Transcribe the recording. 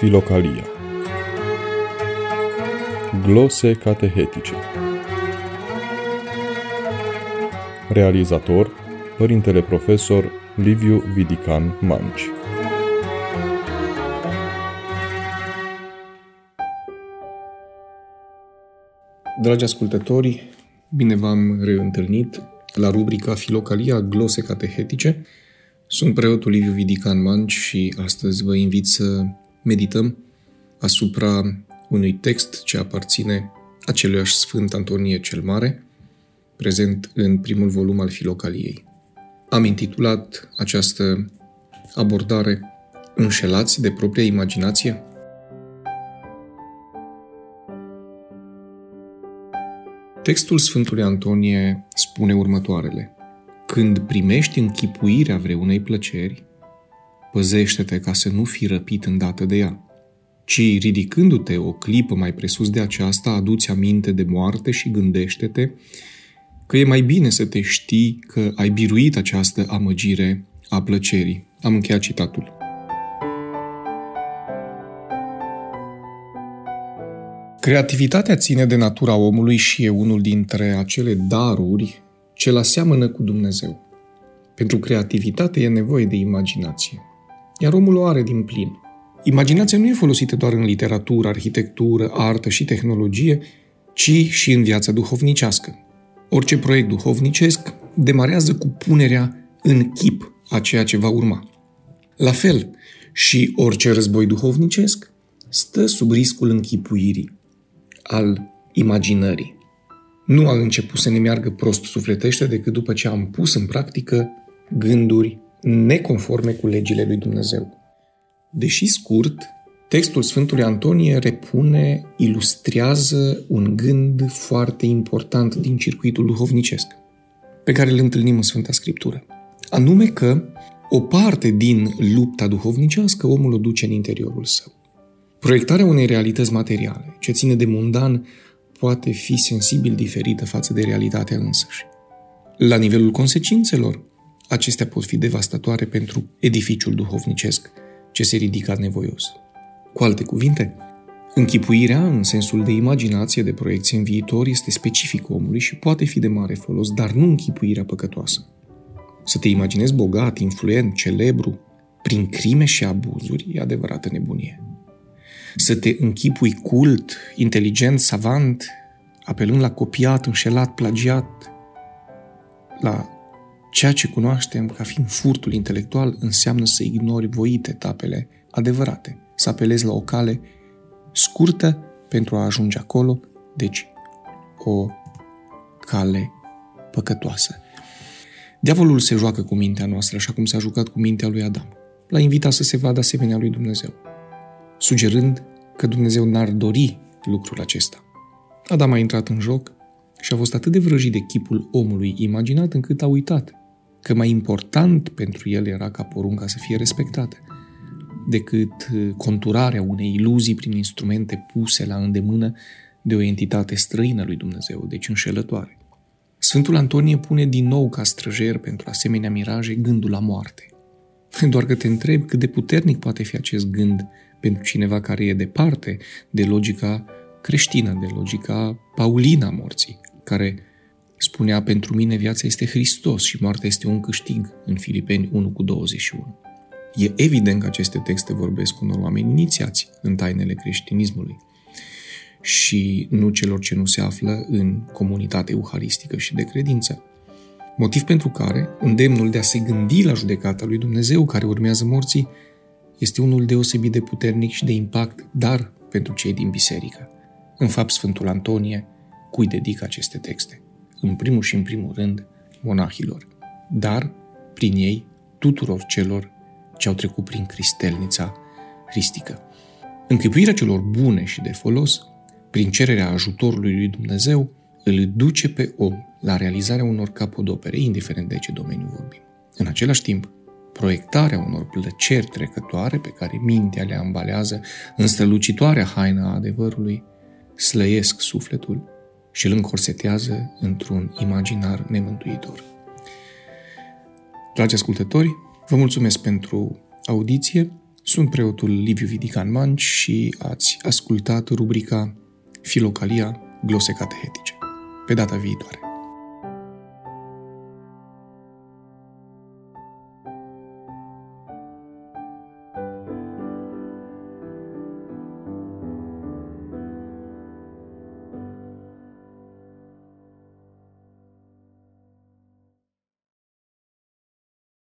Filocalia Glose catehetice. Realizator Părintele Profesor Liviu Vidican Manci. Dragi ascultători, bine v-am reîntâlnit la rubrica Filocalia Glose catehetice, sunt preotul Liviu Vidican Manci și astăzi vă invit să medităm asupra unui text ce aparține aceluiași Sfânt Antonie cel Mare, prezent în primul volum al Filocaliei. Am intitulat această abordare Înșelați de propria imaginație? Textul Sfântului Antonie spune următoarele – când primești închipuirea vreunei plăceri, păzește-te ca să nu fii răpit îndată de ea, ci ridicându-te o clipă mai presus de aceasta, aduți aminte de moarte și gândește-te că e mai bine să te știi că ai biruit această amăgire a plăcerii. Am încheiat citatul. Creativitatea ține de natura omului și e unul dintre acele daruri ce la seamănă cu Dumnezeu. Pentru creativitate e nevoie de imaginație, iar omul o are din plin. Imaginația nu e folosită doar în literatură, arhitectură, artă și tehnologie, ci și în viața duhovnicească. Orice proiect duhovnicesc demarează cu punerea în chip a ceea ce va urma. La fel, și orice război duhovnicesc stă sub riscul închipuirii, al imaginării nu a început să ne meargă prost sufletește decât după ce am pus în practică gânduri neconforme cu legile lui Dumnezeu. Deși scurt, textul Sfântului Antonie repune, ilustrează un gând foarte important din circuitul duhovnicesc, pe care îl întâlnim în Sfânta Scriptură. Anume că o parte din lupta duhovnicească omul o duce în interiorul său. Proiectarea unei realități materiale, ce ține de mundan, poate fi sensibil diferită față de realitatea însăși. La nivelul consecințelor, acestea pot fi devastatoare pentru edificiul duhovnicesc ce se ridică nevoios. Cu alte cuvinte, închipuirea, în sensul de imaginație, de proiecție în viitor, este specific omului și poate fi de mare folos, dar nu închipuirea păcătoasă. Să te imaginezi bogat, influent, celebru, prin crime și abuzuri, e adevărată nebunie să te închipui cult, inteligent, savant, apelând la copiat, înșelat, plagiat, la ceea ce cunoaștem ca fiind furtul intelectual, înseamnă să ignori voit etapele adevărate, să apelezi la o cale scurtă pentru a ajunge acolo, deci o cale păcătoasă. Diavolul se joacă cu mintea noastră, așa cum s-a jucat cu mintea lui Adam. L-a invitat să se vadă asemenea lui Dumnezeu sugerând că Dumnezeu n-ar dori lucrul acesta. Adam a intrat în joc și a fost atât de vrăjit de chipul omului imaginat încât a uitat că mai important pentru el era ca porunca să fie respectată decât conturarea unei iluzii prin instrumente puse la îndemână de o entitate străină lui Dumnezeu, deci înșelătoare. Sfântul Antonie pune din nou ca străjer pentru asemenea miraje gândul la moarte. Doar că te întreb cât de puternic poate fi acest gând pentru cineva care e departe de logica creștină, de logica paulina a morții, care spunea pentru mine viața este Hristos și moartea este un câștig în Filipeni 1 cu 21. E evident că aceste texte vorbesc unor oameni inițiați în tainele creștinismului și nu celor ce nu se află în comunitate euharistică și de credință. Motiv pentru care îndemnul de a se gândi la judecata lui Dumnezeu care urmează morții este unul deosebit de puternic și de impact, dar pentru cei din biserică. În fapt, Sfântul Antonie, cui dedică aceste texte? În primul și în primul rând, monahilor, dar, prin ei, tuturor celor ce au trecut prin cristelnița cristică. Închipuirea celor bune și de folos, prin cererea ajutorului lui Dumnezeu, îl duce pe om la realizarea unor capodopere, indiferent de ce domeniu vorbim. În același timp, proiectarea unor plăceri trecătoare pe care mintea le ambalează în strălucitoarea haină a adevărului, slăiesc sufletul și îl încorsetează într-un imaginar nemântuitor. Dragi ascultători, vă mulțumesc pentru audiție, Sunt preotul Liviu Vidican Manci și ați ascultat rubrica Filocalia glose catehetice. Pe data viitoare!